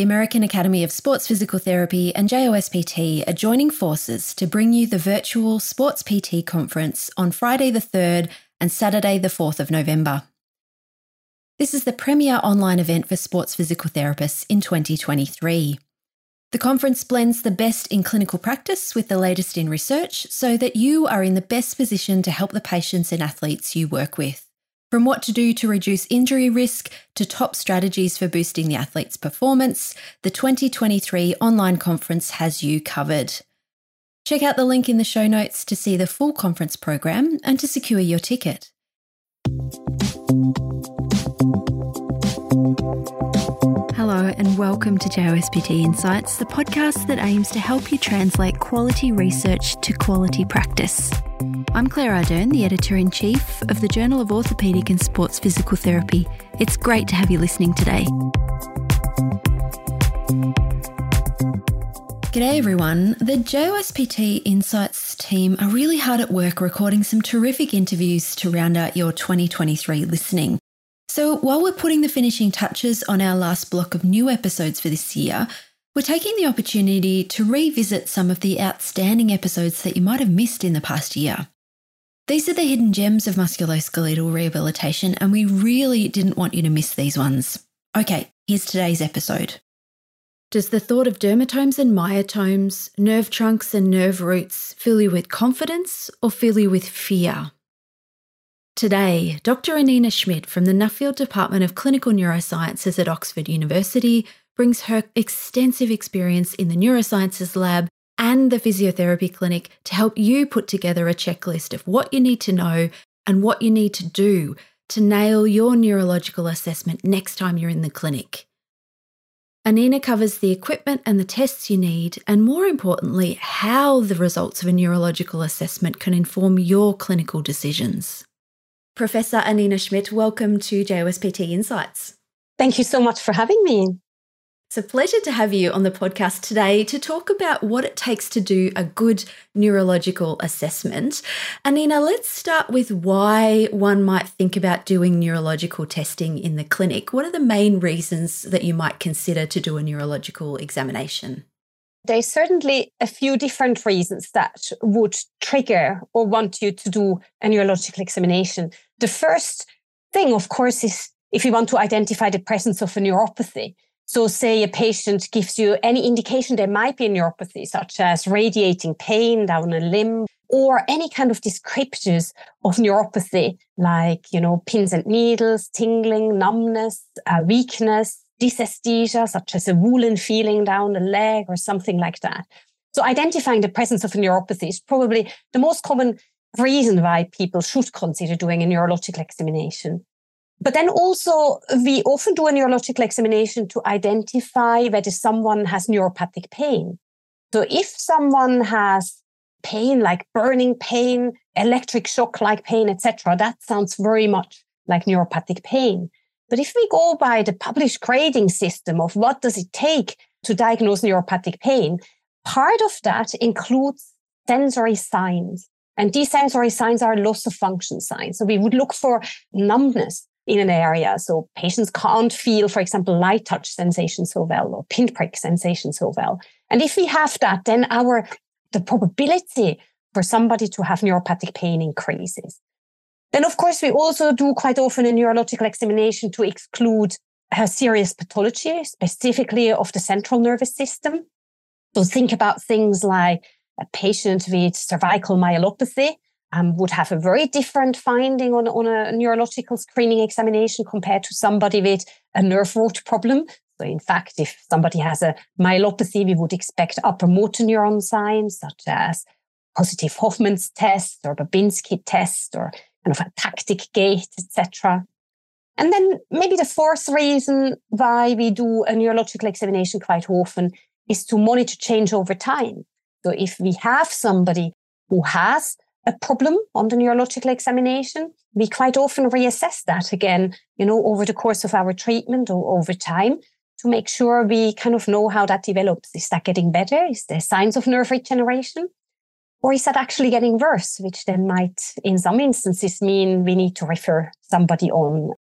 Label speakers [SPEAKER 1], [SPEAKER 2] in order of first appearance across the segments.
[SPEAKER 1] the American Academy of Sports Physical Therapy and JOSPT are joining forces to bring you the virtual Sports PT conference on Friday the 3rd and Saturday the 4th of November. This is the premier online event for sports physical therapists in 2023. The conference blends the best in clinical practice with the latest in research so that you are in the best position to help the patients and athletes you work with. From what to do to reduce injury risk to top strategies for boosting the athlete's performance, the 2023 online conference has you covered. Check out the link in the show notes to see the full conference program and to secure your ticket. Hello, and welcome to JOSPT Insights, the podcast that aims to help you translate quality research to quality practice. I'm Claire Ardern, the editor in chief of the Journal of Orthopaedic and Sports Physical Therapy. It's great to have you listening today. G'day everyone. The JOSPT Insights team are really hard at work recording some terrific interviews to round out your 2023 listening. So while we're putting the finishing touches on our last block of new episodes for this year, we're taking the opportunity to revisit some of the outstanding episodes that you might have missed in the past year. These are the hidden gems of musculoskeletal rehabilitation, and we really didn't want you to miss these ones. Okay, here's today's episode. Does the thought of dermatomes and myotomes, nerve trunks and nerve roots fill you with confidence or fill you with fear? Today, Dr. Annina Schmid from the Nuffield Department of Clinical Neurosciences at Oxford University brings her extensive experience in the neurosciences lab and the physiotherapy clinic to help you put together a checklist of what you need to know and what you need to do to nail your neurological assessment next time you're in the clinic. Annina covers the equipment and the tests you need, and more importantly, how the results of a neurological assessment can inform your clinical decisions. Professor Annina Schmid, welcome to JOSPT Insights.
[SPEAKER 2] Thank you so much for having me.
[SPEAKER 1] It's a pleasure to have you on the podcast today to talk about what it takes to do a good neurological assessment. Annina, let's start with why one might think about doing neurological testing in the clinic. What are the main reasons that you might consider to do a neurological examination?
[SPEAKER 2] There's certainly a few different reasons that would trigger or want you to do a neurological examination. The first thing, of course, is if you want to identify the presence of a neuropathy. So, say a patient gives you any indication there might be a neuropathy, such as radiating pain down a limb, or any kind of descriptors of neuropathy, like, you know, pins and needles, tingling, numbness, uh, weakness, dysesthesia, such as a woolen feeling down the leg or something like that. So, identifying the presence of a neuropathy is probably the most common reason why people should consider doing a neurological examination. But then also, we often do a neurological examination to identify whether someone has neuropathic pain. So if someone has pain like burning pain, electric shock like pain, etc., that sounds very much like neuropathic pain. But if we go by the published grading system of what does it take to diagnose neuropathic pain, part of that includes sensory signs. And these sensory signs are loss of function signs. So we would look for numbness, in an area. So patients can't feel, for example, light touch sensation so well or pinprick sensation so well. And if we have that, then our the probability for somebody to have neuropathic pain increases. Then, of course, we also do quite often a neurological examination to exclude a serious pathology, specifically of the central nervous system. So think about things like a patient with cervical myelopathy um, would have a very different finding on, on a neurological screening examination compared to somebody with a nerve root problem. So, in fact, if somebody has a myelopathy, we would expect upper motor neuron signs such as positive Hoffmann's test or Babinski test or kind of ataxic gait, etc. And then maybe the fourth reason why we do a neurological examination quite often is to monitor change over time. So if we have somebody who has a problem on the neurological examination, we quite often reassess that again, you know, over the course of our treatment or over time to make sure we kind of know how that develops. Is that getting better? Is there signs of nerve regeneration? Or is that actually getting worse, which then might, in some instances, mean we need to refer somebody on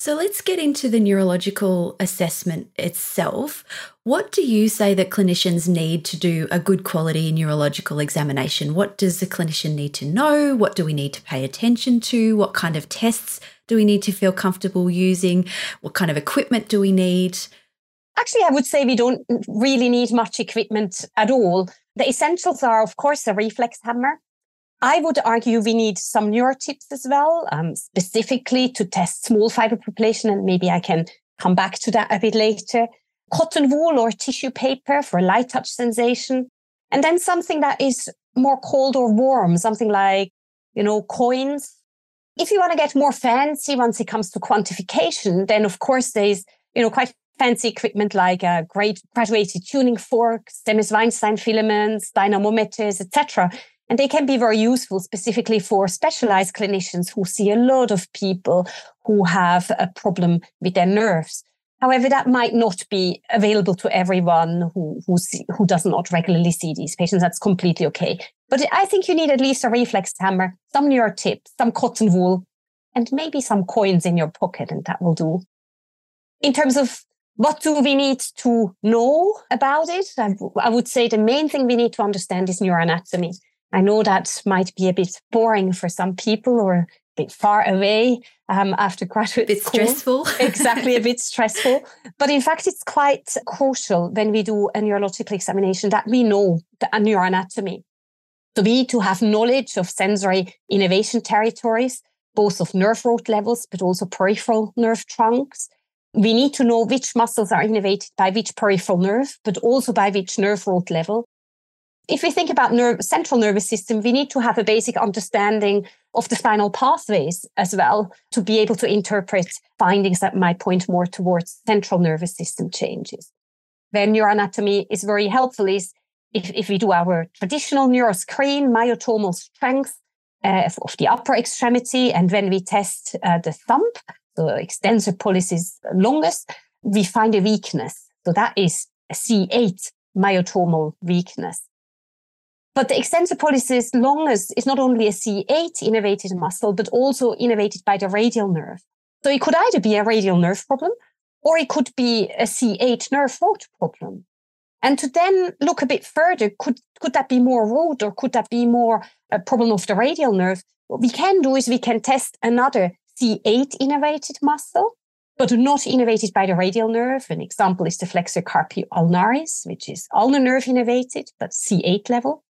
[SPEAKER 1] So let's get into the neurological assessment itself. What do you say that clinicians need to do a good quality neurological examination? What does the clinician need to know? What do we need to pay attention to? What kind of tests do we need to feel comfortable using? What kind of equipment do we need?
[SPEAKER 2] Actually, I would say we don't really need much equipment at all. The essentials are, of course, a reflex hammer. I would argue we need some neurotips as well, um, specifically to test small fiber population, and maybe I can come back to that a bit later. Cotton wool or tissue paper for light touch sensation, and then something that is more cold or warm, something like, you know, coins. If you want to get more fancy once it comes to quantification, then of course there's, you know, quite fancy equipment like a uh, great graduated tuning forks, Semmes-Weinstein filaments, dynamometers, etc. And they can be very useful specifically for specialized clinicians who see a lot of people who have a problem with their nerves. However, that might not be available to everyone who, who, see, who does not regularly see these patients. That's completely okay. But I think you need at least a reflex hammer, some neurotip, some cotton wool, and maybe some coins in your pocket, and that will do. In terms of what do we need to know about it? I, I would say the main thing we need to understand is neuroanatomy. I know that might be a bit boring for some people or a bit far away um, after graduate
[SPEAKER 1] a bit
[SPEAKER 2] school.
[SPEAKER 1] stressful.
[SPEAKER 2] exactly, a bit stressful. But in fact, it's quite crucial when we do a neurological examination that we know the neuroanatomy. So we need to have knowledge of sensory innervation territories, both of nerve root levels, but also peripheral nerve trunks. We need to know which muscles are innervated by which peripheral nerve, but also by which nerve root level if we think about nerve, central nervous system, we need to have a basic understanding of the spinal pathways as well to be able to interpret findings that might point more towards central nervous system changes. Then neuroanatomy is very helpful is if, if we do our traditional neuroscreen, myotomal strength uh, of the upper extremity, and when we test uh, the thumb, the extensor pollicis longus, we find a weakness. So that is a C8 myotomal weakness. But the extensor pollicis longus is not only a C8 innervated muscle, but also innervated by the radial nerve. So it could either be a radial nerve problem or it could be a C8 nerve root problem. And to then look a bit further, could, could that be more root or could that be more a problem of the radial nerve? What we can do is we can test another C8 innervated muscle, but not innervated by the radial nerve. An example is the flexor carpi ulnaris, which is ulnar nerve innervated, but C8 level.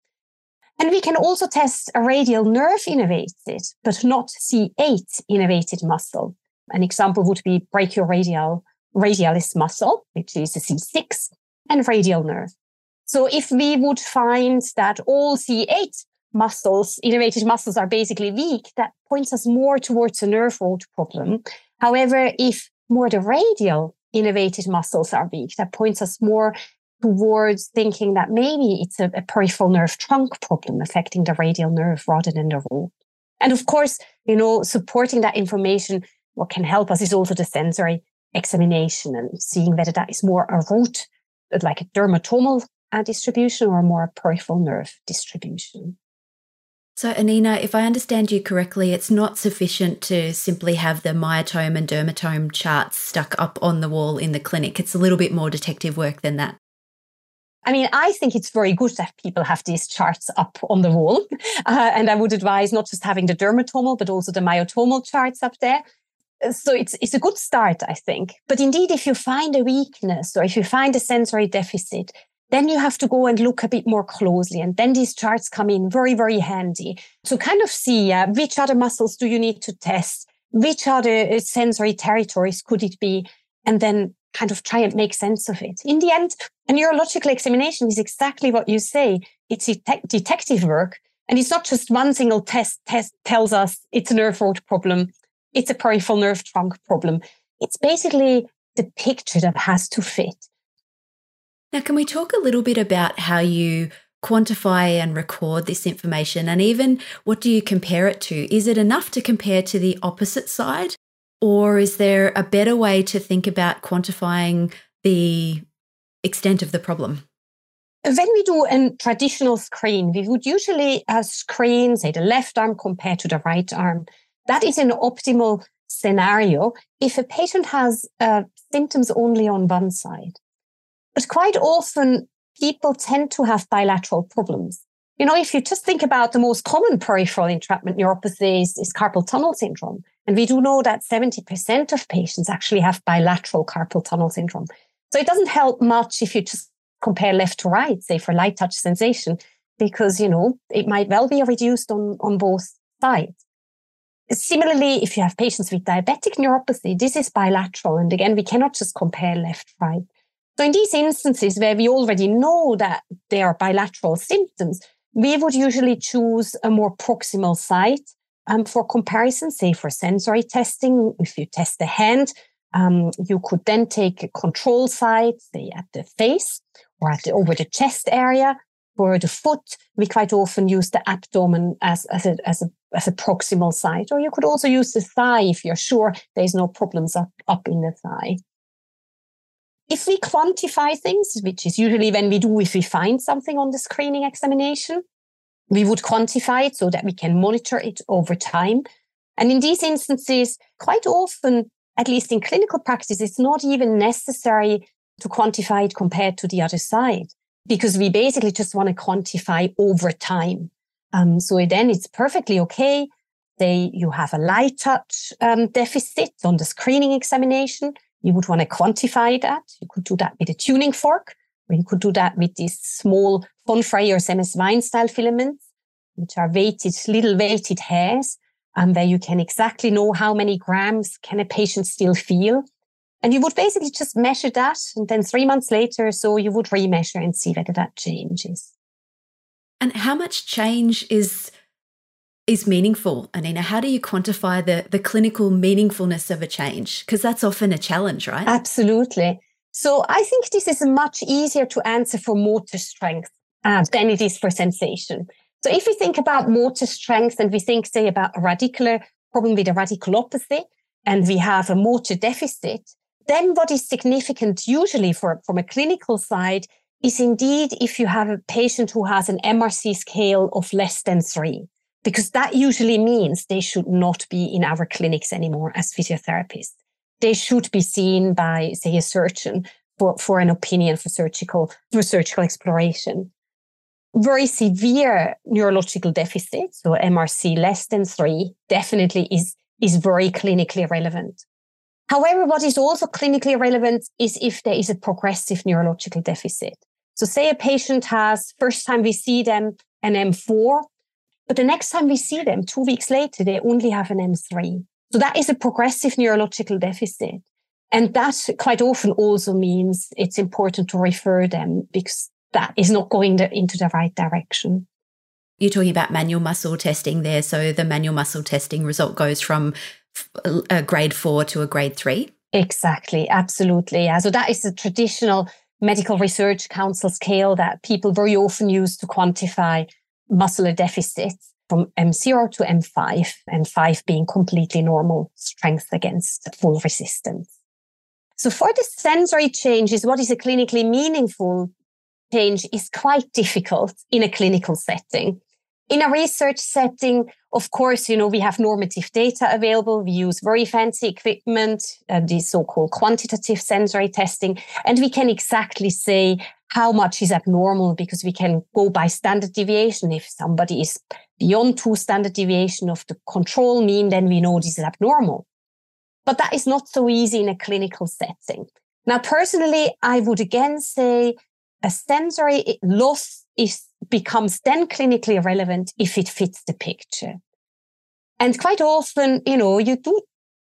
[SPEAKER 2] And we can also test a radial nerve innervated, but not C8 innervated muscle. An example would be brachioradial radialis muscle, which is a C6, and radial nerve. So if we would find that all C8 muscles, innervated muscles are basically weak, that points us more towards a nerve root problem. However, if more the radial innervated muscles are weak, that points us more towards thinking that maybe it's a, a, peripheral nerve trunk problem affecting the radial nerve rather than the root. And of course, you know, supporting that information, what can help us is also the sensory examination and seeing whether that is more a root, like a dermatomal uh, distribution or more a peripheral nerve distribution.
[SPEAKER 1] So, Annina, if I understand you correctly, it's not sufficient to simply have the myotome and dermatome charts stuck up on the wall in the clinic. It's a little bit more detective work than that.
[SPEAKER 2] I mean, I think it's very good that people have these charts up on the wall. Uh, and I would advise not just having the dermatomal, but also the myotomal charts up there. So it's, it's a good start, I think. But indeed, if you find a weakness or if you find a sensory deficit, then you have to go and look a bit more closely. And then these charts come in very, very handy to kind of see uh, which other muscles do you need to test? Which other sensory territories could it be? And then kind of try and make sense of it. In the end, a neurological examination is exactly what you say. It's det- detective work. And it's not just one single test, test tells us it's a nerve root problem. It's a peripheral nerve trunk problem. It's basically the picture that has to fit.
[SPEAKER 1] Now, can we talk a little bit about how you quantify and record this information? And even what do you compare it to? Is it enough to compare to the opposite side? Or is there a better way to think about quantifying the extent of the problem?
[SPEAKER 2] When we do a traditional screen, we would usually screen, say, the left arm compared to the right arm. That is an optimal scenario if a patient has uh, symptoms only on one side. But quite often, people tend to have bilateral problems. You know, if you just think about the most common peripheral entrapment neuropathy is carpal tunnel syndrome. And we do know that 70% of patients actually have bilateral carpal tunnel syndrome. So it doesn't help much if you just compare left to right, say for light touch sensation, because, you know, it might well be reduced on, on both sides. Similarly, if you have patients with diabetic neuropathy, this is bilateral. And again, we cannot just compare left, right. So in these instances where we already know that there are bilateral symptoms, we would usually choose a more proximal site um, for comparison, say for sensory testing. If you test the hand, um, you could then take a control site, say at the face or at the, over the chest area. For the foot, we quite often use the abdomen as, as, a, as, a, as a proximal site, or you could also use the thigh if you're sure there's no problems up, up in the thigh. If we quantify things, which is usually when we do if we find something on the screening examination, we would quantify it so that we can monitor it over time. And in these instances, quite often, at least in clinical practice, it's not even necessary to quantify it compared to the other side because we basically just want to quantify over time. Um, so then it's perfectly okay. Say you have a light touch um, deficit on the screening examination. You would want to quantify that. You could do that with a tuning fork, or you could do that with these small Frey or Semmes-Weinstein filaments, which are weighted, little weighted hairs, and where you can exactly know how many grams can a patient still feel. And you would basically just measure that. And then three months later or so, you would remeasure and see whether that changes.
[SPEAKER 1] And how much change is is meaningful, Annina? How do you quantify the, the clinical meaningfulness of a change? Because that's often a challenge, right?
[SPEAKER 2] Absolutely. So I think this is much easier to answer for motor strength uh, than it is for sensation. So if we think about motor strength and we think, say, about a radicular problem with a radiculopathy, and we have a motor deficit, then what is significant usually for, from a clinical side is indeed if you have a patient who has an MRC scale of less than three because that usually means they should not be in our clinics anymore as physiotherapists. They should be seen by, say, a surgeon for, for an opinion for surgical, for surgical exploration. Very severe neurological deficit, so MRC less than three, definitely is, is very clinically relevant. However, what is also clinically relevant is if there is a progressive neurological deficit. So say a patient has, first time we see them, an M4 but the next time we see them, two weeks later, they only have an M3. So that is a progressive neurological deficit. And that quite often also means it's important to refer them because that is not going the, into the right direction.
[SPEAKER 1] You're talking about manual muscle testing there. So the manual muscle testing result goes from a grade four to a grade three?
[SPEAKER 2] Exactly, absolutely. Yeah. So that is the traditional medical research council scale that people very often use to quantify muscular deficits from M0 to M5, and 5 being completely normal strength against full resistance. So for the sensory changes, what is a clinically meaningful change is quite difficult in a clinical setting. In a research setting, of course, you know, we have normative data available. We use very fancy equipment, uh, the so-called quantitative sensory testing, and we can exactly say how much is abnormal because we can go by standard deviation. If somebody is beyond two standard deviation of the control mean, then we know this is abnormal. But that is not so easy in a clinical setting. Now, personally, I would again say a sensory loss is becomes then clinically relevant if it fits the picture. And quite often, you know, you do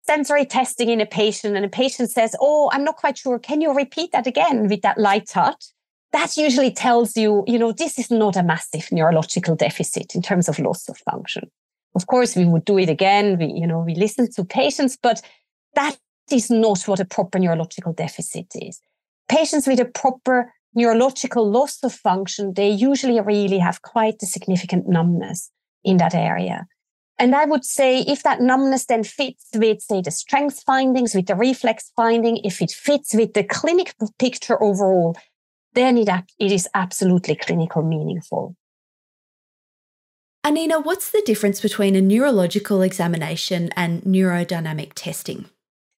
[SPEAKER 2] sensory testing in a patient and a patient says, Oh, I'm not quite sure. Can you repeat that again with that light touch? that usually tells you, you know, this is not a massive neurological deficit in terms of loss of function. Of course, we would do it again. We, you know, we listen to patients, but that is not what a proper neurological deficit is. Patients with a proper neurological loss of function, they usually really have quite a significant numbness in that area. And I would say if that numbness then fits with, say, the strength findings, with the reflex finding, if it fits with the clinical picture overall, then it, it is absolutely clinical meaningful.
[SPEAKER 1] Annina, what's the difference between a neurological examination and neurodynamic testing?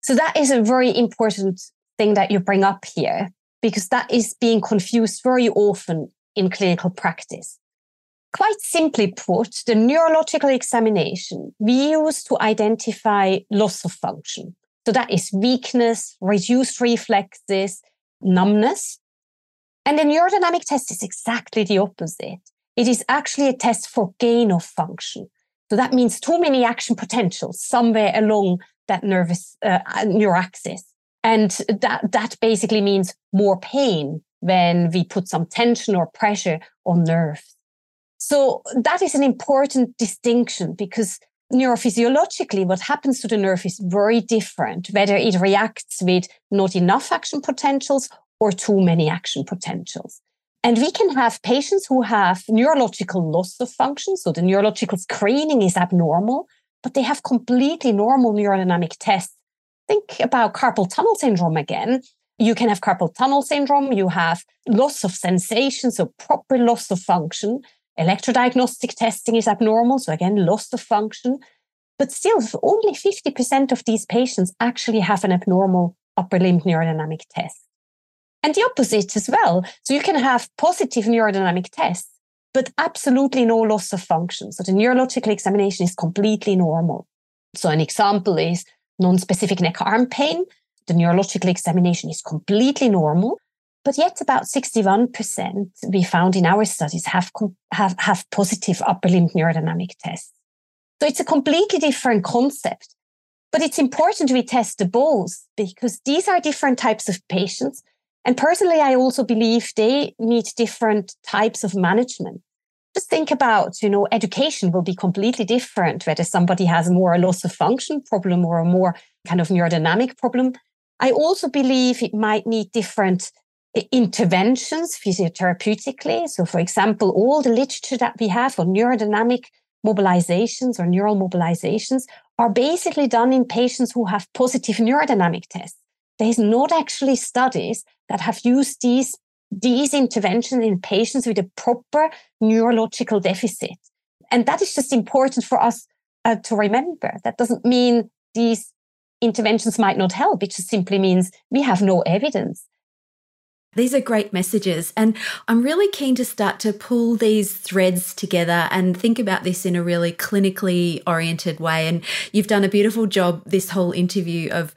[SPEAKER 2] So, that is a very important thing that you bring up here, because that is being confused very often in clinical practice. Quite simply put, the neurological examination we use to identify loss of function. So that is weakness, reduced reflexes, numbness. And the neurodynamic test is exactly the opposite. It is actually a test for gain of function. So that means too many action potentials somewhere along that nervous uh, neuroaxis. And that, that basically means more pain when we put some tension or pressure on nerves. So that is an important distinction because neurophysiologically, what happens to the nerve is very different, whether it reacts with not enough action potentials or too many action potentials. And we can have patients who have neurological loss of function. So the neurological screening is abnormal, but they have completely normal neurodynamic tests. Think about carpal tunnel syndrome again. You can have carpal tunnel syndrome. You have loss of sensation, so proper loss of function. Electrodiagnostic testing is abnormal. So again, loss of function. But still, only 50% of these patients actually have an abnormal upper limb neurodynamic test. And the opposite as well. So you can have positive neurodynamic tests, but absolutely no loss of function. So the neurological examination is completely normal. So an example is non-specific neck arm pain. The neurological examination is completely normal. But yet, about 61% we found in our studies have, have, have positive upper limb neurodynamic tests. So it's a completely different concept. But it's important we test the both because these are different types of patients. And personally, I also believe they need different types of management. Just think about, you know, education will be completely different, whether somebody has more a loss of function problem or a more kind of neurodynamic problem. I also believe it might need different eh, interventions physiotherapeutically. So, for example, all the literature that we have on neurodynamic mobilizations or neural mobilizations are basically done in patients who have positive neurodynamic tests. There's not actually studies that have used these, these interventions in patients with a proper neurological deficit. And that is just important for us uh, to remember. That doesn't mean these interventions might not help. It just simply means we have no evidence
[SPEAKER 1] these are great messages. And I'm really keen to start to pull these threads together and think about this in a really clinically oriented way. And you've done a beautiful job this whole interview of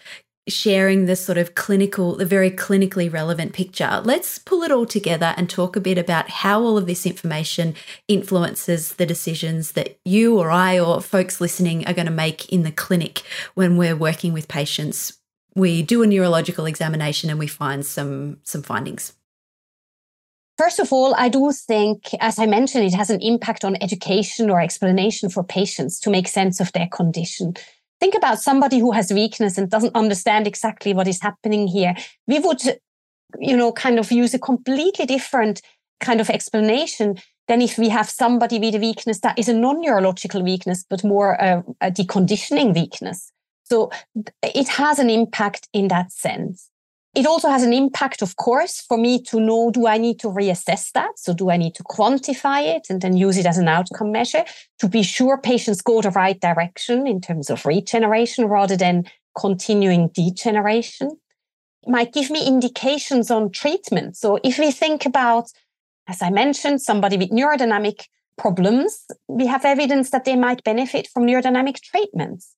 [SPEAKER 1] sharing the sort of clinical, the very clinically relevant picture. Let's pull it all together and talk a bit about how all of this information influences the decisions that you or I or folks listening are going to make in the clinic when we're working with patients we do a neurological examination and we find some some findings?
[SPEAKER 2] First of all, I do think, as I mentioned, it has an impact on education or explanation for patients to make sense of their condition. Think about somebody who has weakness and doesn't understand exactly what is happening here. We would, you know, kind of use a completely different kind of explanation than if we have somebody with a weakness that is a non neurological weakness, but more a, a deconditioning weakness. So it has an impact in that sense. It also has an impact, of course, for me to know do I need to reassess that? So, do I need to quantify it and then use it as an outcome measure to be sure patients go the right direction in terms of regeneration rather than continuing degeneration? It might give me indications on treatment. So, if we think about, as I mentioned, somebody with neurodynamic problems, we have evidence that they might benefit from neurodynamic treatments.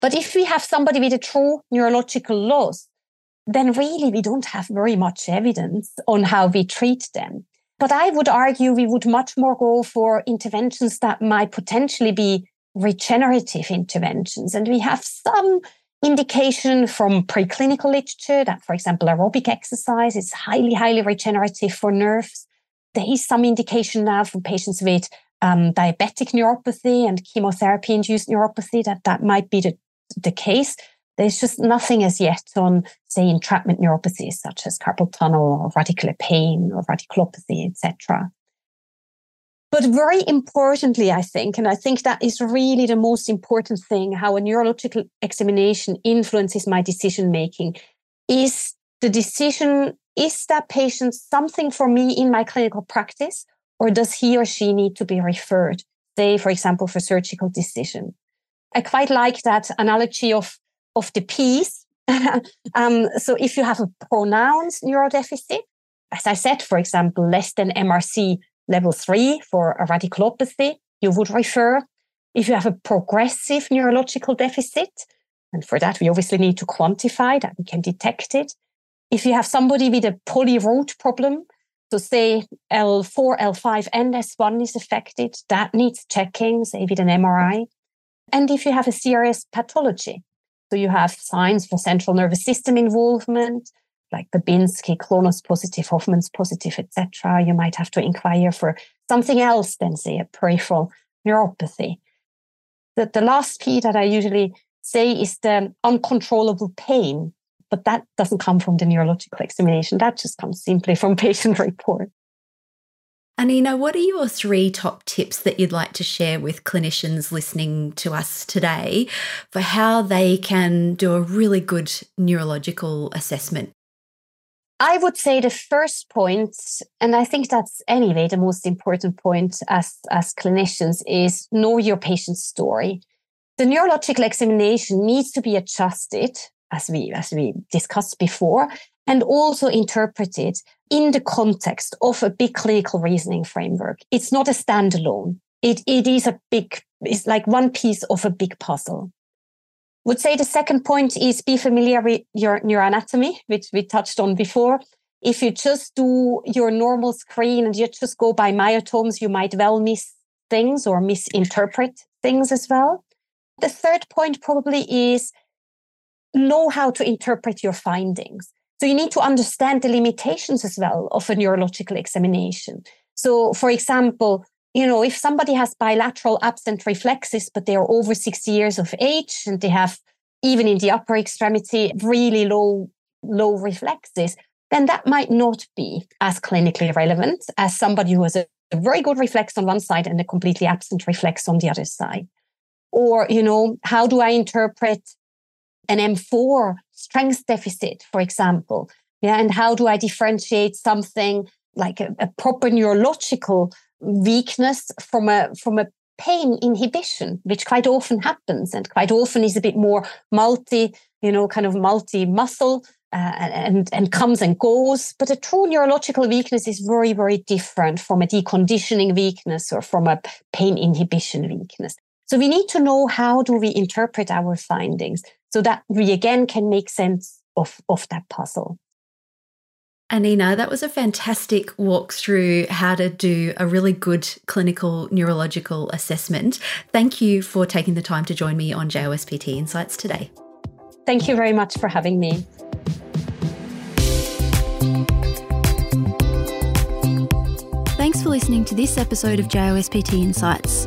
[SPEAKER 2] But if we have somebody with a true neurological loss, then really we don't have very much evidence on how we treat them. But I would argue we would much more go for interventions that might potentially be regenerative interventions. And we have some indication from preclinical literature that, for example, aerobic exercise is highly, highly regenerative for nerves. There is some indication now from patients with um, diabetic neuropathy and chemotherapy induced neuropathy that that might be the the case. There's just nothing as yet on, say, entrapment neuropathies such as carpal tunnel or radicular pain or radiculopathy, etc. But very importantly, I think, and I think that is really the most important thing, how a neurological examination influences my decision making, is the decision is that patient something for me in my clinical practice, or does he or she need to be referred? Say, for example, for surgical decision. I quite like that analogy of, of the piece. um, so if you have a pronounced neurodeficit, as I said, for example, less than MRC level three for a radiculopathy, you would refer. If you have a progressive neurological deficit, and for that, we obviously need to quantify that we can detect it. If you have somebody with a polyroot problem, so say L4, L5, and S1 is affected, that needs checking, say with an MRI. And if you have a serious pathology, so you have signs for central nervous system involvement, like Babinski, Clonus positive, Hoffmann's positive, etc. You might have to inquire for something else than, say, a peripheral neuropathy. The, the last P that I usually say is the uncontrollable pain, but that doesn't come from the neurological examination. That just comes simply from patient report.
[SPEAKER 1] Annina, what are your three top tips that you'd like to share with clinicians listening to us today for how they can do a really good neurological assessment?
[SPEAKER 2] I would say the first point, and I think that's anyway the most important point as, as clinicians, is know your patient's story. The neurological examination needs to be adjusted, as we as we discussed before, and also interpret it in the context of a big clinical reasoning framework. It's not a standalone. It, it is a big, it's like one piece of a big puzzle would say the second point is be familiar with your neuroanatomy, which we touched on before. If you just do your normal screen and you just go by myotomes, you might well miss things or misinterpret things as well. The third point probably is know how to interpret your findings. So you need to understand the limitations as well of a neurological examination. So, for example, you know, if somebody has bilateral absent reflexes, but they are over 60 years of age and they have even in the upper extremity really low low reflexes, then that might not be as clinically relevant as somebody who has a, a very good reflex on one side and a completely absent reflex on the other side. Or, you know, how do I interpret an M4 strength deficit, for example? Yeah, and how do I differentiate something like a, a proper neurological weakness from a from a pain inhibition, which quite often happens and quite often is a bit more multi, you know, kind of multi muscle uh, and and comes and goes. But a true neurological weakness is very very different from a deconditioning weakness or from a pain inhibition weakness. So we need to know how do we interpret our findings so that we again can make sense of of that puzzle.
[SPEAKER 1] Annina, that was a fantastic walk through how to do a really good clinical neurological assessment. Thank you for taking the time to join me on JOSPT Insights today.
[SPEAKER 2] Thank you very much for having me.
[SPEAKER 1] Thanks for listening to this episode of JOSPT Insights.